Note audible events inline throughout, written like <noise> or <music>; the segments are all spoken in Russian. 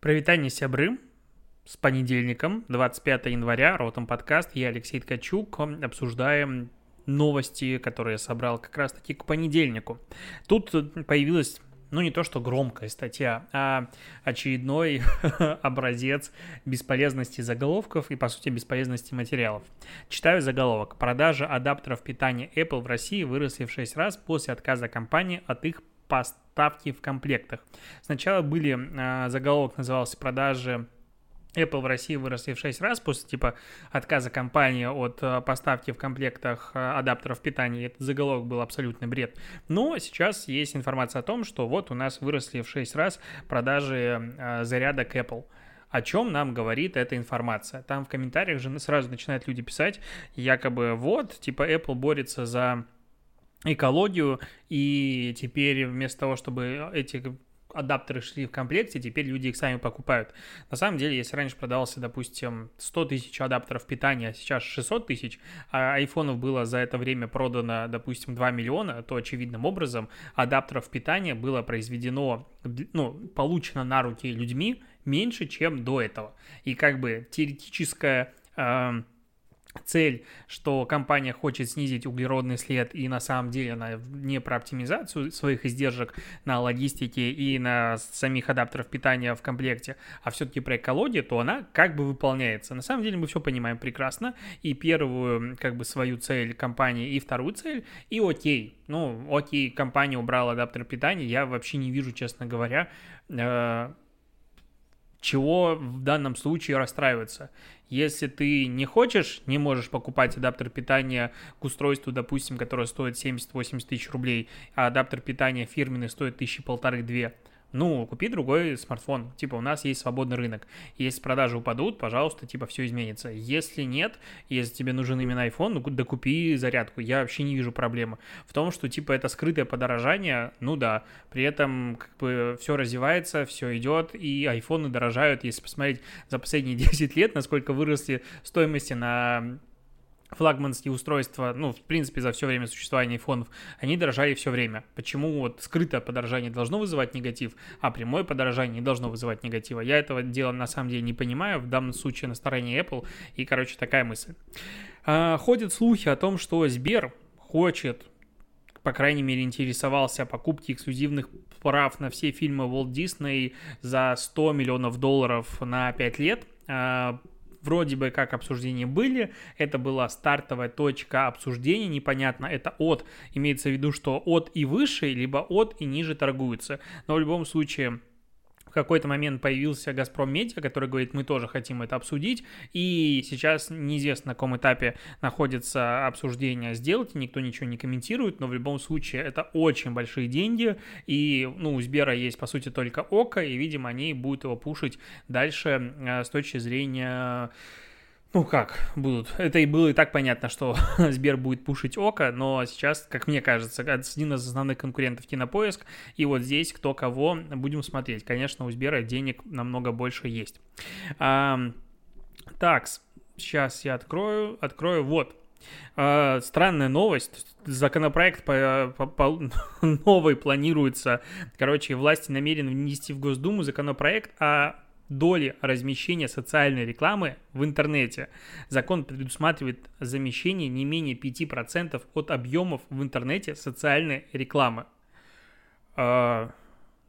Провитание сябры с понедельником, 25 января, Ротом подкаст, я Алексей Ткачук, обсуждаем новости, которые я собрал как раз-таки к понедельнику. Тут появилась ну не то что громкая статья, а очередной <laughs> образец бесполезности заголовков и, по сути, бесполезности материалов. Читаю заголовок. Продажа адаптеров питания Apple в России выросли в 6 раз после отказа компании от их поставки в комплектах. Сначала были, э, заголовок назывался «Продажи Apple в России выросли в 6 раз после типа отказа компании от э, поставки в комплектах э, адаптеров питания. Этот заголовок был абсолютный бред. Но сейчас есть информация о том, что вот у нас выросли в 6 раз продажи э, зарядок Apple. О чем нам говорит эта информация? Там в комментариях же сразу начинают люди писать, якобы вот, типа Apple борется за экологию, и теперь вместо того, чтобы эти адаптеры шли в комплекте, теперь люди их сами покупают. На самом деле, если раньше продавался, допустим, 100 тысяч адаптеров питания, а сейчас 600 тысяч, а айфонов было за это время продано, допустим, 2 миллиона, то очевидным образом адаптеров питания было произведено, ну, получено на руки людьми меньше, чем до этого. И как бы теоретическая э, цель, что компания хочет снизить углеродный след, и на самом деле она не про оптимизацию своих издержек на логистике и на самих адаптеров питания в комплекте, а все-таки про экологию, то она как бы выполняется. На самом деле мы все понимаем прекрасно, и первую как бы свою цель компании, и вторую цель, и окей. Ну, окей, компания убрала адаптер питания, я вообще не вижу, честно говоря, э, чего в данном случае расстраиваться. Если ты не хочешь, не можешь покупать адаптер питания к устройству, допустим, которое стоит 70-80 тысяч рублей, а адаптер питания фирменный стоит тысячи полторы-две, ну, купи другой смартфон. Типа, у нас есть свободный рынок. Если продажи упадут, пожалуйста, типа, все изменится. Если нет, если тебе нужен именно iPhone, ну, да купи зарядку. Я вообще не вижу проблемы. В том, что, типа, это скрытое подорожание, ну да. При этом, как бы, все развивается, все идет, и айфоны дорожают. Если посмотреть за последние <laughs> 10 лет, насколько выросли стоимости на флагманские устройства, ну, в принципе, за все время существования айфонов, они дорожали все время. Почему вот скрытое подорожание должно вызывать негатив, а прямое подорожание не должно вызывать негатива? Я этого дела на самом деле не понимаю, в данном случае на стороне Apple, и, короче, такая мысль. А, ходят слухи о том, что Сбер хочет по крайней мере, интересовался покупки эксклюзивных прав на все фильмы Walt Disney за 100 миллионов долларов на 5 лет. Вроде бы как обсуждения были, это была стартовая точка обсуждения, непонятно, это от, имеется в виду, что от и выше, либо от и ниже торгуются, но в любом случае в какой-то момент появился Газпром Медиа, который говорит, мы тоже хотим это обсудить, и сейчас неизвестно, на каком этапе находится обсуждение сделки, никто ничего не комментирует, но в любом случае это очень большие деньги, и, ну, у Сбера есть, по сути, только ОКО, и, видимо, они будут его пушить дальше э, с точки зрения ну как будут? Это и было и так понятно, что <laughs> Сбер будет пушить Око, но сейчас, как мне кажется, один из основных конкурентов Кинопоиск, и вот здесь кто кого будем смотреть. Конечно, у Сбера денег намного больше есть. А, так, сейчас я открою, открою, вот. А, странная новость. Законопроект по, по, по, <laughs> новый планируется. Короче, власти намерены внести в Госдуму законопроект о доли размещения социальной рекламы в интернете. Закон предусматривает замещение не менее 5% от объемов в интернете социальной рекламы. Э,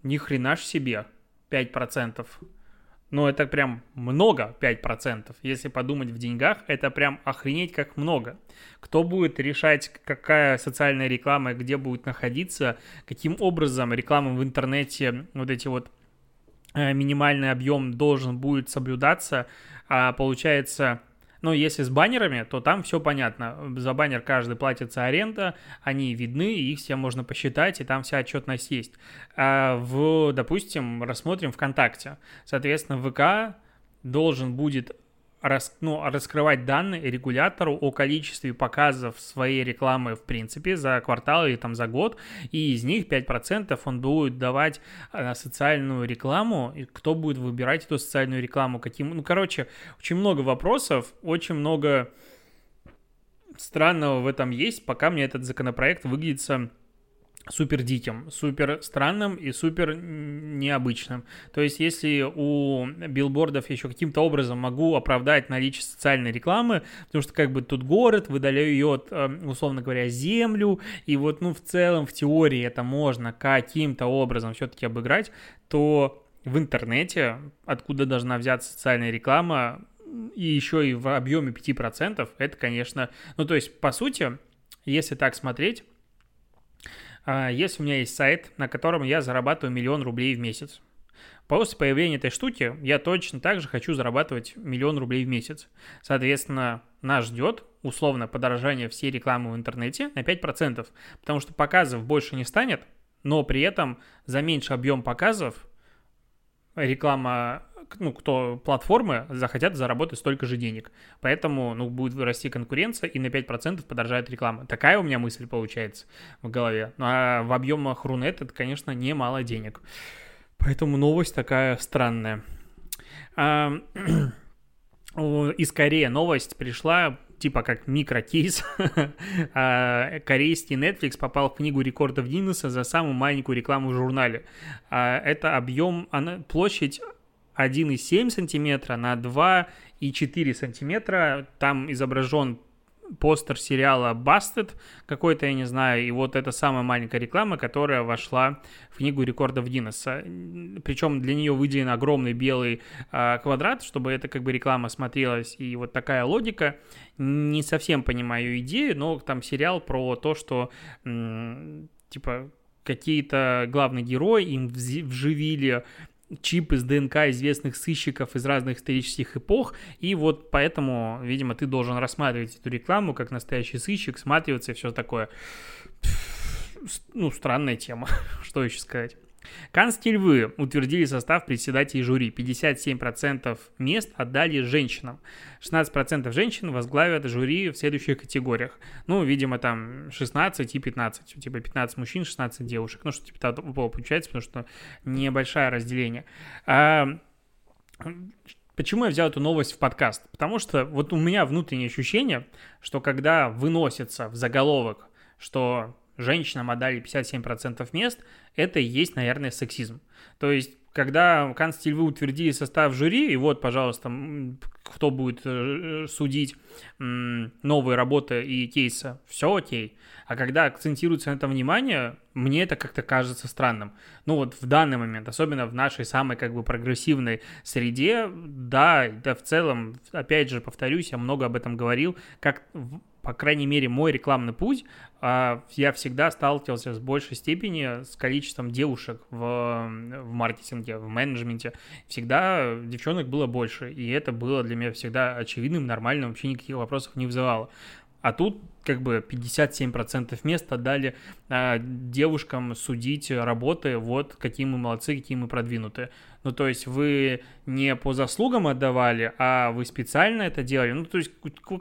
ни хрена ж себе 5%. Но это прям много, 5%. Если подумать в деньгах, это прям охренеть как много. Кто будет решать, какая социальная реклама где будет находиться, каким образом реклама в интернете, вот эти вот минимальный объем должен будет соблюдаться, а получается, ну, если с баннерами, то там все понятно. За баннер каждый платится аренда, они видны, их все можно посчитать, и там вся отчетность есть. А в, допустим, рассмотрим ВКонтакте. Соответственно, ВК должен будет рас, ну, раскрывать данные регулятору о количестве показов своей рекламы в принципе за квартал или там за год, и из них 5% он будет давать на социальную рекламу, и кто будет выбирать эту социальную рекламу, каким, ну, короче, очень много вопросов, очень много странного в этом есть, пока мне этот законопроект выглядит супер диким, супер странным и супер необычным. То есть, если у билбордов еще каким-то образом могу оправдать наличие социальной рекламы, потому что как бы тут город выдает, э, условно говоря, землю, и вот, ну, в целом, в теории это можно каким-то образом все-таки обыграть, то в интернете, откуда должна взяться социальная реклама, и еще и в объеме 5%, это, конечно, ну, то есть, по сути, если так смотреть, если у меня есть сайт, на котором я зарабатываю миллион рублей в месяц, После появления этой штуки я точно так же хочу зарабатывать миллион рублей в месяц. Соответственно, нас ждет условно подорожание всей рекламы в интернете на 5%, потому что показов больше не станет, но при этом за меньший объем показов реклама ну, кто платформы захотят заработать столько же денег. Поэтому, ну, будет расти конкуренция, и на 5% подорожает реклама. Такая у меня мысль получается в голове. Ну, а в объемах Рунет это, конечно, немало денег. Поэтому новость такая странная. А, <clears throat> из Кореи новость пришла типа как микрокейс. <laughs> А, корейский Netflix попал в книгу рекордов Гиннесса за самую маленькую рекламу в журнале. А, это объем, площадь 1,7 сантиметра на 2,4 сантиметра. Там изображен постер сериала Busted какой-то, я не знаю, и вот это самая маленькая реклама, которая вошла в книгу рекордов Гиннесса. Причем для нее выделен огромный белый э, квадрат, чтобы эта как бы реклама смотрелась, и вот такая логика. Не совсем понимаю идею, но там сериал про то, что типа какие-то главные герои им вживили чип из ДНК известных сыщиков из разных исторических эпох, и вот поэтому, видимо, ты должен рассматривать эту рекламу как настоящий сыщик, сматриваться и все такое. Ну, странная тема, <laughs> что еще сказать. Канские львы утвердили состав председателей жюри. 57% мест отдали женщинам. 16% женщин возглавят жюри в следующих категориях. Ну, видимо, там 16 и 15. Типа 15 мужчин, 16 девушек. Ну, что типа того получается, потому что небольшое разделение. А, почему я взял эту новость в подкаст? Потому что вот у меня внутреннее ощущение, что когда выносится в заголовок, что женщинам отдали 57% мест, это и есть, наверное, сексизм. То есть, когда Канстильвы утвердили состав жюри, и вот, пожалуйста, кто будет э, судить новые работы и кейсы, все окей. А когда акцентируется на этом внимание, мне это как-то кажется странным. Ну вот в данный момент, особенно в нашей самой как бы прогрессивной среде, да, да в целом, опять же, повторюсь, я много об этом говорил, как по крайней мере, мой рекламный путь, а, я всегда сталкивался с большей степени с количеством девушек в, в маркетинге, в менеджменте. Всегда девчонок было больше, и это было для меня всегда очевидным, нормальным, вообще никаких вопросов не вызывало. А тут как бы 57% мест отдали а, девушкам судить работы, вот какие мы молодцы, какие мы продвинутые. Ну, то есть вы не по заслугам отдавали, а вы специально это делали. Ну, то есть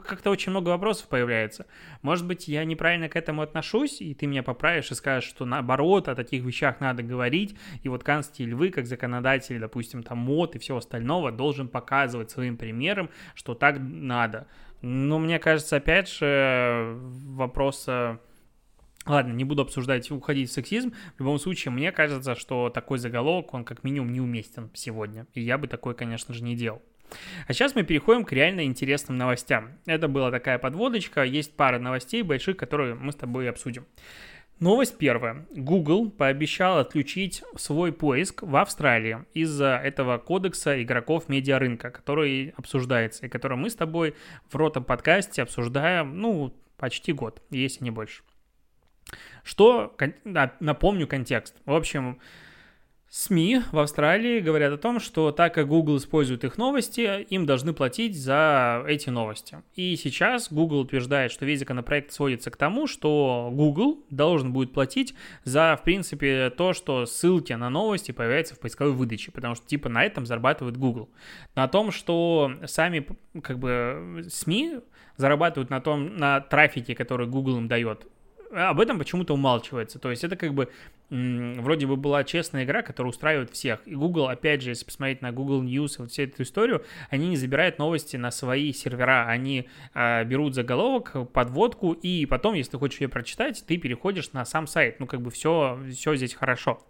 как-то очень много вопросов появляется. Может быть, я неправильно к этому отношусь, и ты меня поправишь и скажешь, что наоборот, о таких вещах надо говорить, и вот Констиль, вы, как законодатель, допустим, там мод и всего остального, должен показывать своим примером, что так надо. Ну, мне кажется, опять же, вопрос... Ладно, не буду обсуждать, уходить в сексизм. В любом случае, мне кажется, что такой заголовок, он как минимум неуместен сегодня. И я бы такой, конечно же, не делал. А сейчас мы переходим к реально интересным новостям. Это была такая подводочка. Есть пара новостей больших, которые мы с тобой обсудим. Новость первая. Google пообещал отключить свой поиск в Австралии из-за этого кодекса игроков медиарынка, который обсуждается и который мы с тобой в ротом подкасте обсуждаем, ну, почти год, если не больше. Что, напомню контекст. В общем, СМИ в Австралии говорят о том, что так как Google использует их новости, им должны платить за эти новости. И сейчас Google утверждает, что весь законопроект сводится к тому, что Google должен будет платить за, в принципе, то, что ссылки на новости появляются в поисковой выдаче, потому что типа на этом зарабатывает Google. На том, что сами как бы СМИ зарабатывают на том, на трафике, который Google им дает об этом почему-то умалчивается. То есть это как бы вроде бы была честная игра, которая устраивает всех. И Google, опять же, если посмотреть на Google News, вот всю эту историю, они не забирают новости на свои сервера, они э, берут заголовок, подводку, и потом, если ты хочешь ее прочитать, ты переходишь на сам сайт. Ну, как бы все, все здесь хорошо.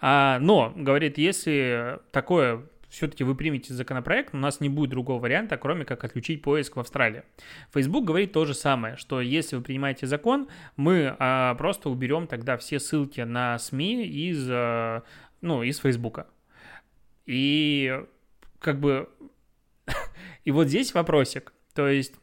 А, но, говорит, если такое все-таки вы примете законопроект, у нас не будет другого варианта, кроме как отключить поиск в Австралии. Facebook говорит то же самое, что если вы принимаете закон, мы а, просто уберем тогда все ссылки на СМИ из, а, ну, из Facebook. И как бы... <laughs> и вот здесь вопросик. То есть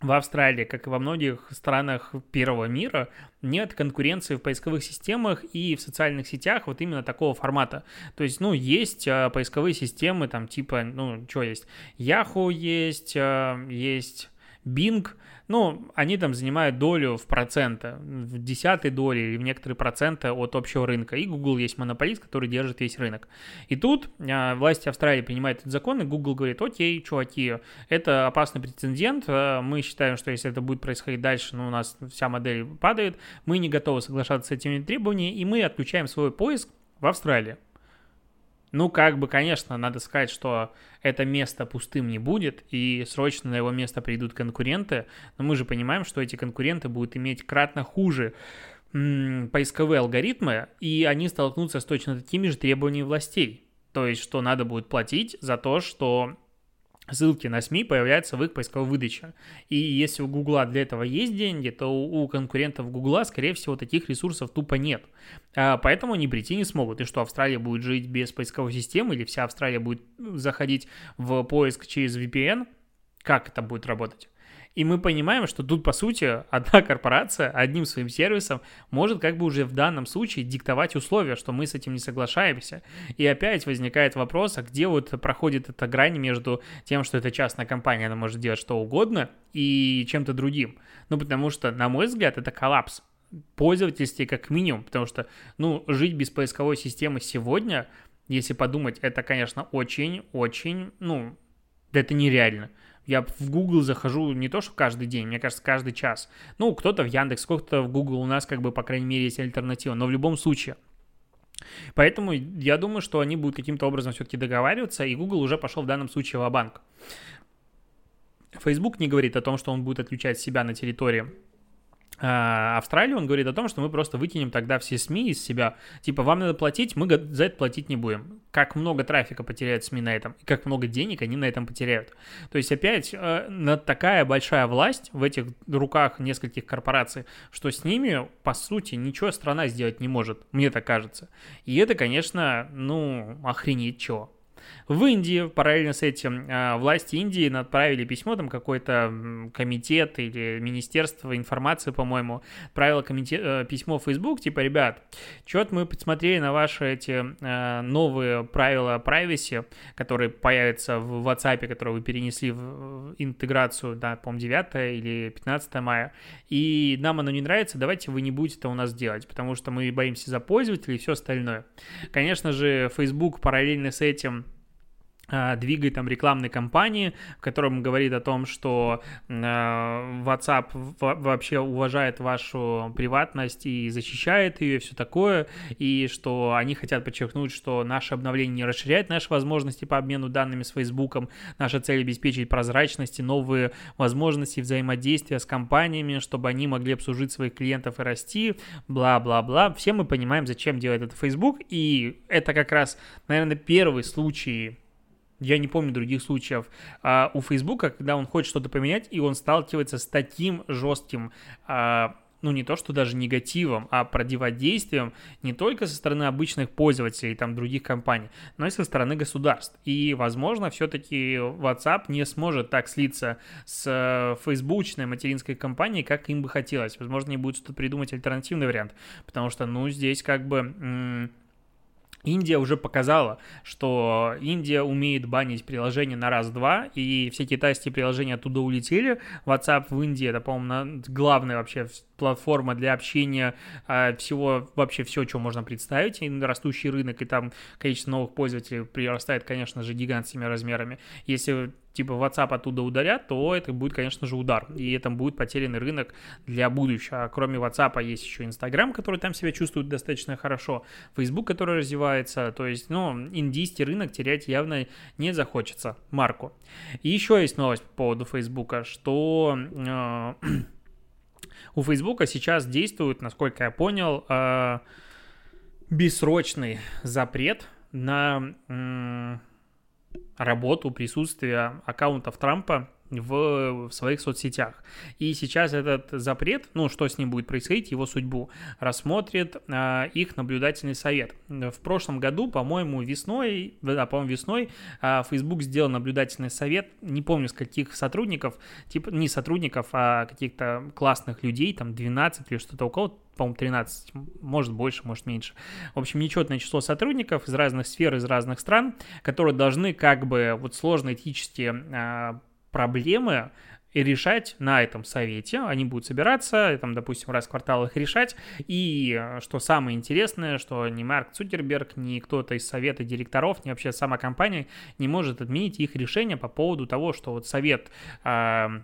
в Австралии, как и во многих странах первого мира, нет конкуренции в поисковых системах и в социальных сетях вот именно такого формата. То есть, ну, есть а, поисковые системы, там, типа, ну, что есть? Yahoo есть, а, есть Bing, ну, они там занимают долю в процента, в десятой доли или в некоторые проценты от общего рынка. И Google есть монополист, который держит весь рынок. И тут э, власти Австралии принимают этот закон, и Google говорит, окей, чуваки, это опасный прецедент, э, мы считаем, что если это будет происходить дальше, ну, у нас вся модель падает, мы не готовы соглашаться с этими требованиями, и мы отключаем свой поиск в Австралии. Ну, как бы, конечно, надо сказать, что это место пустым не будет, и срочно на его место придут конкуренты, но мы же понимаем, что эти конкуренты будут иметь кратно хуже поисковые алгоритмы, и они столкнутся с точно такими же требованиями властей. То есть, что надо будет платить за то, что ссылки на СМИ появляются в их поисковой выдаче. И если у Гугла для этого есть деньги, то у конкурентов Гугла, скорее всего, таких ресурсов тупо нет. А, поэтому они прийти не смогут. И что Австралия будет жить без поисковой системы, или вся Австралия будет заходить в поиск через VPN, как это будет работать? И мы понимаем, что тут, по сути, одна <laughs> корпорация одним своим сервисом может как бы уже в данном случае диктовать условия, что мы с этим не соглашаемся. И опять возникает вопрос, а где вот проходит эта грань между тем, что это частная компания, она может делать что угодно, и чем-то другим. Ну, потому что, на мой взгляд, это коллапс пользовательстве как минимум, потому что, ну, жить без поисковой системы сегодня, если подумать, это, конечно, очень-очень, ну, это нереально. Я в Google захожу не то, что каждый день, мне кажется, каждый час. Ну, кто-то в Яндекс, кто-то в Google, у нас как бы, по крайней мере, есть альтернатива, но в любом случае. Поэтому я думаю, что они будут каким-то образом все-таки договариваться, и Google уже пошел в данном случае в банк Facebook не говорит о том, что он будет отключать себя на территории Австралии, он говорит о том, что мы просто выкинем тогда все СМИ из себя. Типа, вам надо платить, мы за это платить не будем. Как много трафика потеряют СМИ на этом, и как много денег они на этом потеряют. То есть, опять, э, такая большая власть в этих руках нескольких корпораций, что с ними, по сути, ничего страна сделать не может, мне так кажется. И это, конечно, ну, охренеть чего. В Индии параллельно с этим а, власти Индии отправили письмо, там какой-то комитет или министерство информации, по-моему, отправило комитет, э, письмо в Facebook, типа, ребят, что-то мы посмотрели на ваши эти а, новые правила privacy, которые появятся в WhatsApp, которые вы перенесли в интеграцию, да, по-моему, 9 или 15 мая, и нам оно не нравится, давайте вы не будете это у нас делать, потому что мы боимся за пользователей и все остальное. Конечно же, Facebook параллельно с этим двигает там рекламной кампании, в котором говорит о том, что э, WhatsApp вообще уважает вашу приватность и защищает ее, и все такое, и что они хотят подчеркнуть, что наше обновление не расширяет наши возможности по обмену данными с Facebook, наша цель обеспечить прозрачность и новые возможности взаимодействия с компаниями, чтобы они могли обслужить своих клиентов и расти, бла-бла-бла. Все мы понимаем, зачем делает это Facebook, и это как раз, наверное, первый случай я не помню других случаев а, у Фейсбука, когда он хочет что-то поменять, и он сталкивается с таким жестким, а, ну не то что даже негативом, а противодействием не только со стороны обычных пользователей, там, других компаний, но и со стороны государств. И, возможно, все-таки WhatsApp не сможет так слиться с э, фейсбучной материнской компанией, как им бы хотелось. Возможно, не будет что-то придумать альтернативный вариант, потому что, ну, здесь как бы Индия уже показала, что Индия умеет банить приложения на раз-два, и все китайские приложения оттуда улетели. WhatsApp в Индии, это, по-моему, главный вообще платформа для общения, а, всего, вообще все, что можно представить, и растущий рынок, и там количество новых пользователей прирастает, конечно же, гигантскими размерами. Если типа WhatsApp оттуда ударят, то это будет, конечно же, удар. И это будет потерянный рынок для будущего. А кроме WhatsApp есть еще Instagram, который там себя чувствует достаточно хорошо, Facebook, который развивается. То есть, ну, индийский рынок терять явно не захочется марку. И еще есть новость по поводу Facebook, что э, <clears throat> у Facebook сейчас действует, насколько я понял, э, бессрочный запрет на работу, присутствие аккаунтов Трампа в, своих соцсетях. И сейчас этот запрет, ну, что с ним будет происходить, его судьбу, рассмотрит а, их наблюдательный совет. В прошлом году, по-моему, весной, да, по-моему, весной а, Facebook сделал наблюдательный совет, не помню, с каких сотрудников, типа, не сотрудников, а каких-то классных людей, там, 12 или что-то около, по-моему, 13, может больше, может меньше. В общем, нечетное число сотрудников из разных сфер, из разных стран, которые должны как бы вот сложно этически а, проблемы и решать на этом совете. Они будут собираться, там, допустим, раз в квартал их решать. И э, что самое интересное, что ни Марк Цукерберг, ни кто-то из совета директоров, ни вообще сама компания не может отменить их решение по поводу того, что вот совет э,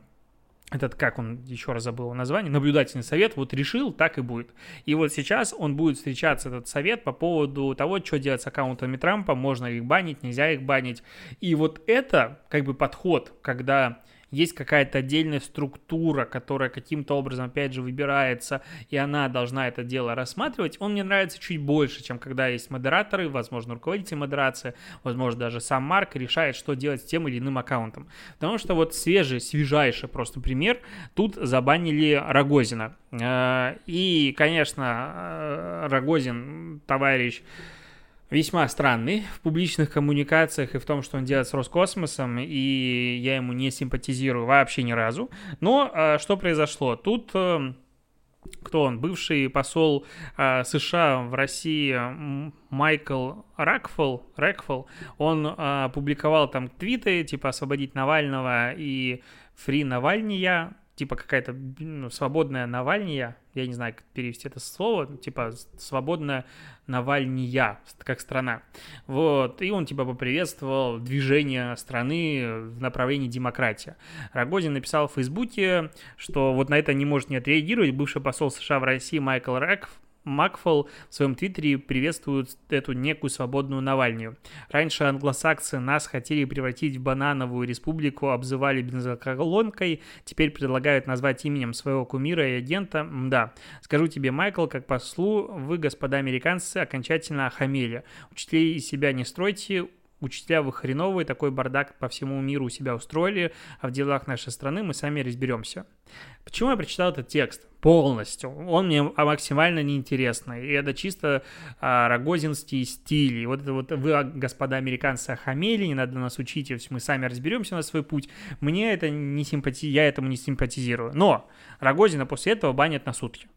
этот, как он, еще раз забыл название, наблюдательный совет, вот решил, так и будет. И вот сейчас он будет встречаться, этот совет, по поводу того, что делать с аккаунтами Трампа, можно их банить, нельзя их банить. И вот это, как бы, подход, когда есть какая-то отдельная структура, которая каким-то образом, опять же, выбирается, и она должна это дело рассматривать, он мне нравится чуть больше, чем когда есть модераторы, возможно, руководитель модерации, возможно, даже сам Марк решает, что делать с тем или иным аккаунтом. Потому что вот свежий, свежайший просто пример, тут забанили Рогозина. Э, и, конечно, э, Рогозин, товарищ, весьма странный в публичных коммуникациях и в том, что он делает с Роскосмосом, и я ему не симпатизирую вообще ни разу. Но э, что произошло? Тут э, кто он? Бывший посол э, США в России Майкл Ракфол, Ракфол, он э, публиковал там твиты, типа «Освободить Навального» и «Фри Навальния», типа какая-то ну, свободная Навальния, я не знаю, как перевести это слово, типа свободная Навальния, как страна. Вот, и он типа поприветствовал движение страны в направлении демократии. Рогозин написал в Фейсбуке, что вот на это не может не отреагировать бывший посол США в России Майкл Рэк, Макфол в своем твиттере приветствует эту некую свободную Навальнию. Раньше англосаксы нас хотели превратить в банановую республику, обзывали бензоколонкой, теперь предлагают назвать именем своего кумира и агента. Да, скажу тебе, Майкл, как послу, вы, господа американцы, окончательно охамели. Учителей из себя не стройте, Учителя вы хреновые, такой бардак по всему миру у себя устроили, а в делах нашей страны мы сами разберемся. Почему я прочитал этот текст? Полностью. Он мне максимально неинтересный. И это чисто а, рогозинский стиль. И вот это вот вы, господа американцы, охамели, не надо нас учить, мы сами разберемся на свой путь. Мне это не симпати... Я этому не симпатизирую. Но Рогозина после этого банят на сутки.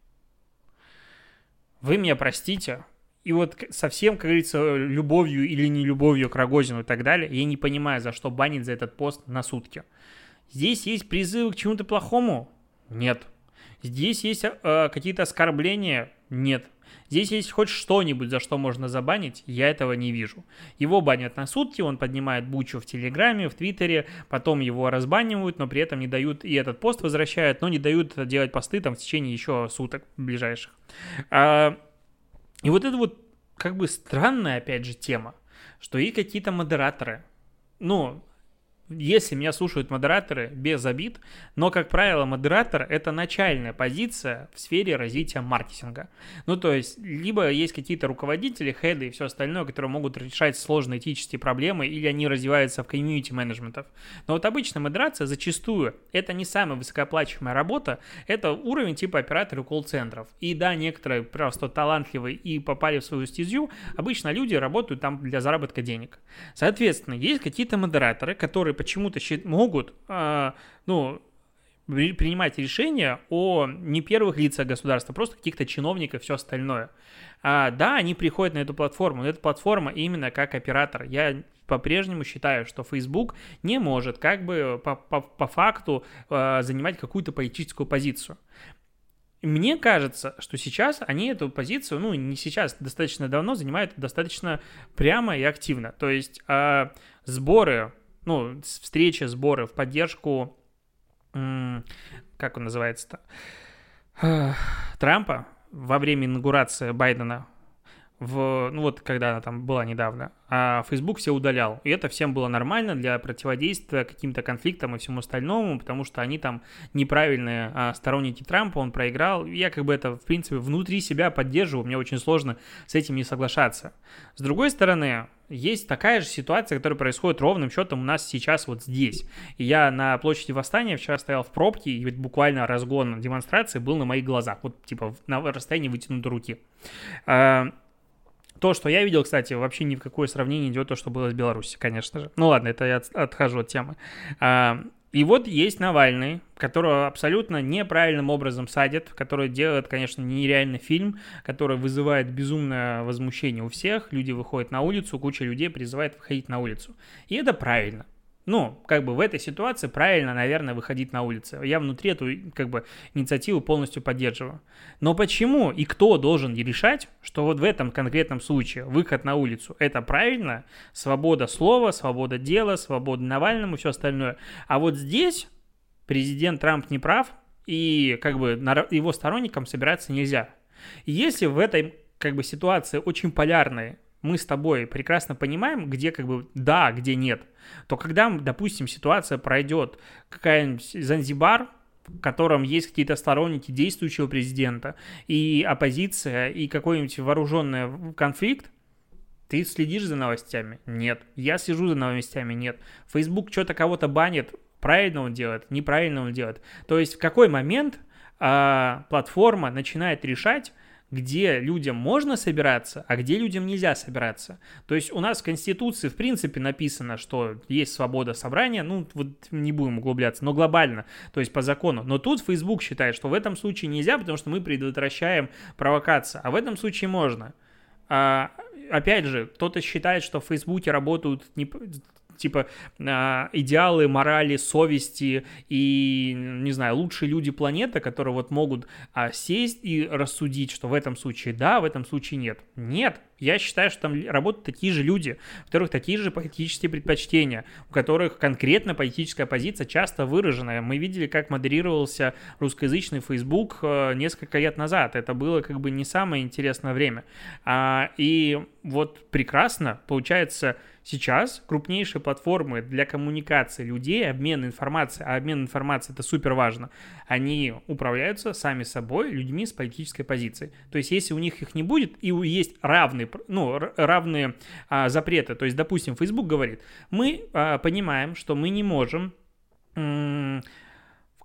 Вы меня простите, и вот совсем, как говорится, любовью или не любовью к Рогозину и так далее, я не понимаю, за что банить за этот пост на сутки. Здесь есть призывы к чему-то плохому? Нет. Здесь есть э, какие-то оскорбления? Нет. Здесь есть хоть что-нибудь, за что можно забанить, я этого не вижу. Его банят на сутки, он поднимает бучу в Телеграме, в Твиттере, потом его разбанивают, но при этом не дают, и этот пост возвращают, но не дают делать посты там в течение еще суток ближайших. А, и вот это вот как бы странная, опять же, тема, что и какие-то модераторы, ну, если меня слушают модераторы, без обид, но, как правило, модератор — это начальная позиция в сфере развития маркетинга. Ну, то есть, либо есть какие-то руководители, хеды и все остальное, которые могут решать сложные этические проблемы, или они развиваются в комьюнити менеджментов. Но вот обычно модерация зачастую — это не самая высокооплачиваемая работа, это уровень типа оператора колл-центров. И да, некоторые просто талантливые и попали в свою стезю, обычно люди работают там для заработка денег. Соответственно, есть какие-то модераторы, которые почему-то могут, а, ну, принимать решения о не первых лицах государства, просто каких-то чиновников и все остальное. А, да, они приходят на эту платформу, но эта платформа именно как оператор. Я по-прежнему считаю, что Facebook не может как бы по, по, по факту э, занимать какую-то политическую позицию. мне кажется, что сейчас они эту позицию, ну, не сейчас, достаточно давно занимают достаточно прямо и активно. То есть э, сборы, ну, встречи, сборы в поддержку, как он называется-то, <sighs> Трампа во время инаугурации Байдена в, ну вот когда она там была недавно, а Facebook все удалял. И это всем было нормально для противодействия каким-то конфликтам и всему остальному, потому что они там неправильные а, сторонники Трампа, он проиграл. Я как бы это, в принципе, внутри себя поддерживаю, мне очень сложно с этим не соглашаться. С другой стороны, есть такая же ситуация, которая происходит ровным счетом у нас сейчас вот здесь. И я на площади Восстания вчера стоял в пробке, и буквально разгон демонстрации был на моих глазах, вот типа на расстоянии вытянутой руки. То, что я видел, кстати, вообще ни в какое сравнение идет то, что было с Беларусью, конечно же. Ну ладно, это я отхожу от темы. А, и вот есть Навальный, которого абсолютно неправильным образом садят, который делает, конечно, нереальный фильм, который вызывает безумное возмущение у всех. Люди выходят на улицу, куча людей призывает выходить на улицу. И это правильно ну, как бы в этой ситуации правильно, наверное, выходить на улицы. Я внутри эту, как бы, инициативу полностью поддерживаю. Но почему и кто должен решать, что вот в этом конкретном случае выход на улицу – это правильно, свобода слова, свобода дела, свобода Навальному все остальное. А вот здесь президент Трамп не прав, и как бы его сторонникам собираться нельзя. Если в этой как бы ситуации очень полярной мы с тобой прекрасно понимаем, где как бы да, где нет, то когда, допустим, ситуация пройдет какая-нибудь Занзибар, в котором есть какие-то сторонники действующего президента, и оппозиция, и какой-нибудь вооруженный конфликт, ты следишь за новостями? Нет. Я слежу за новостями? Нет. Facebook что-то кого-то банит, правильно он делает, неправильно он делает. То есть в какой момент а, платформа начинает решать, где людям можно собираться, а где людям нельзя собираться. То есть у нас в Конституции в принципе написано, что есть свобода собрания, ну вот не будем углубляться, но глобально, то есть по закону. Но тут Facebook считает, что в этом случае нельзя, потому что мы предотвращаем провокацию, а в этом случае можно. А, опять же, кто-то считает, что в Фейсбуке работают не, типа а, идеалы морали, совести и, не знаю, лучшие люди планеты, которые вот могут а, сесть и рассудить, что в этом случае да, в этом случае нет. Нет, я считаю, что там работают такие же люди, у которых такие же политические предпочтения, у которых конкретно политическая позиция часто выраженная. Мы видели, как модерировался русскоязычный Facebook э, несколько лет назад. Это было как бы не самое интересное время. А, и вот прекрасно, получается, Сейчас крупнейшие платформы для коммуникации людей, обмен информацией, а обмен информацией это супер важно, они управляются сами собой людьми с политической позицией. То есть если у них их не будет и есть равные, ну, равные а, запреты, то есть, допустим, Facebook говорит, мы а, понимаем, что мы не можем в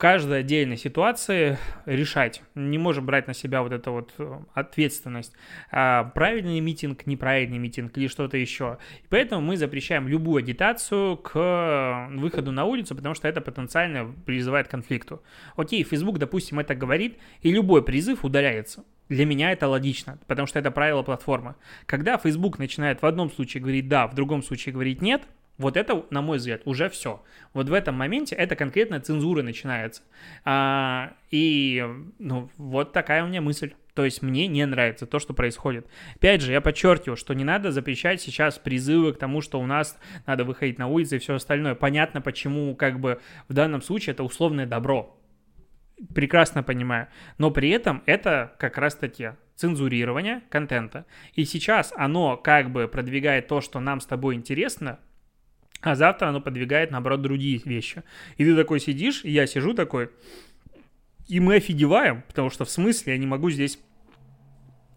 каждой отдельной ситуации решать. Не можем брать на себя вот эту вот э, ответственность. А правильный митинг, неправильный митинг или что-то еще. И поэтому мы запрещаем любую агитацию к выходу на улицу, потому что это потенциально призывает к конфликту. Окей, Facebook, допустим, это говорит, и любой призыв удаляется. Для меня это логично, потому что это правило платформы. Когда Facebook начинает в одном случае говорить да, в другом случае говорить нет – вот это, на мой взгляд, уже все. Вот в этом моменте это конкретная цензура начинается. А, и ну, вот такая у меня мысль. То есть мне не нравится то, что происходит. Опять же, я подчеркиваю, что не надо запрещать сейчас призывы к тому, что у нас надо выходить на улицы и все остальное. Понятно, почему как бы в данном случае это условное добро. Прекрасно понимаю. Но при этом это как раз-таки цензурирование контента. И сейчас оно как бы продвигает то, что нам с тобой интересно, а завтра оно подвигает, наоборот, другие вещи. И ты такой сидишь, и я сижу такой, и мы офигеваем, потому что в смысле я не могу здесь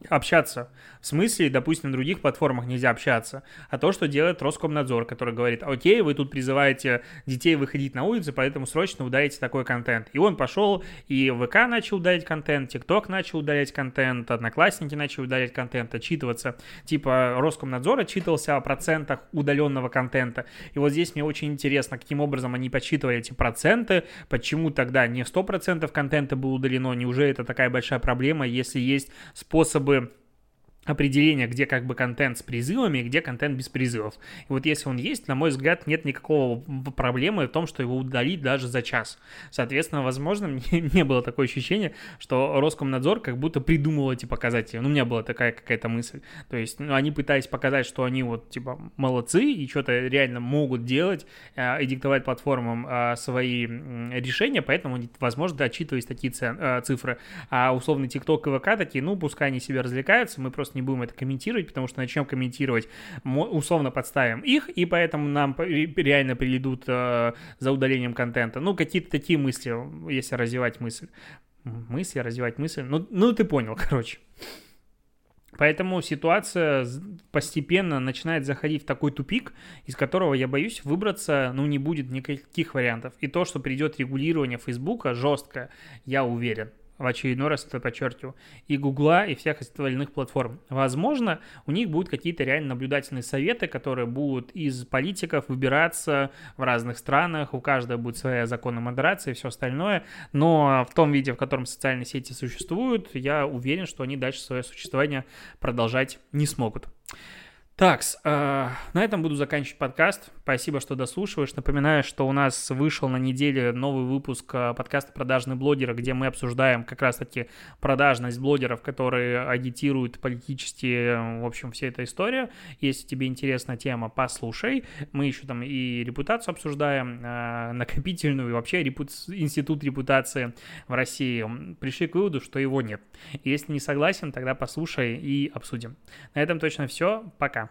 общаться. В смысле, допустим, на других платформах нельзя общаться. А то, что делает Роскомнадзор, который говорит, окей, вы тут призываете детей выходить на улицы, поэтому срочно удаляйте такой контент. И он пошел, и ВК начал удалять контент, ТикТок начал удалять контент, Одноклассники начали удалять контент, отчитываться. Типа Роскомнадзор отчитывался о процентах удаленного контента. И вот здесь мне очень интересно, каким образом они подсчитывали эти проценты, почему тогда не 100% контента было удалено, неужели это такая большая проблема, если есть способы определение, где как бы контент с призывами, где контент без призывов. И вот если он есть, на мой взгляд, нет никакого проблемы в том, что его удалить даже за час. Соответственно, возможно, <laughs> мне не было такое ощущение, что Роскомнадзор как будто придумал эти показатели. Ну, у меня была такая какая-то мысль. То есть, ну, они пытались показать, что они вот, типа, молодцы и что-то реально могут делать э, и диктовать платформам э, свои э, решения, поэтому, возможно, отчитывались такие э, цифры. А условный ТикТок и ВК такие, ну, пускай они себя развлекаются, мы просто не будем это комментировать, потому что начнем комментировать, условно подставим их, и поэтому нам реально придут э, за удалением контента. Ну, какие-то такие мысли, если развивать мысль. Мысли, развивать мысль. Ну, ну ты понял, <laughs> короче. Поэтому ситуация постепенно начинает заходить в такой тупик, из которого, я боюсь, выбраться, ну, не будет никаких вариантов. И то, что придет регулирование Фейсбука жестко, я уверен в очередной раз это подчеркиваю, и Гугла, и всех остальных платформ. Возможно, у них будут какие-то реально наблюдательные советы, которые будут из политиков выбираться в разных странах, у каждого будет своя законная модерация и все остальное, но в том виде, в котором социальные сети существуют, я уверен, что они дальше свое существование продолжать не смогут. Так, э, на этом буду заканчивать подкаст. Спасибо, что дослушиваешь. Напоминаю, что у нас вышел на неделе новый выпуск э, подкаста «Продажные блогеры», где мы обсуждаем как раз-таки продажность блогеров, которые агитируют политически, в общем, вся эта история. Если тебе интересна тема, послушай. Мы еще там и репутацию обсуждаем, э, накопительную, и вообще репу... институт репутации в России. Пришли к выводу, что его нет. Если не согласен, тогда послушай и обсудим. На этом точно все. Пока.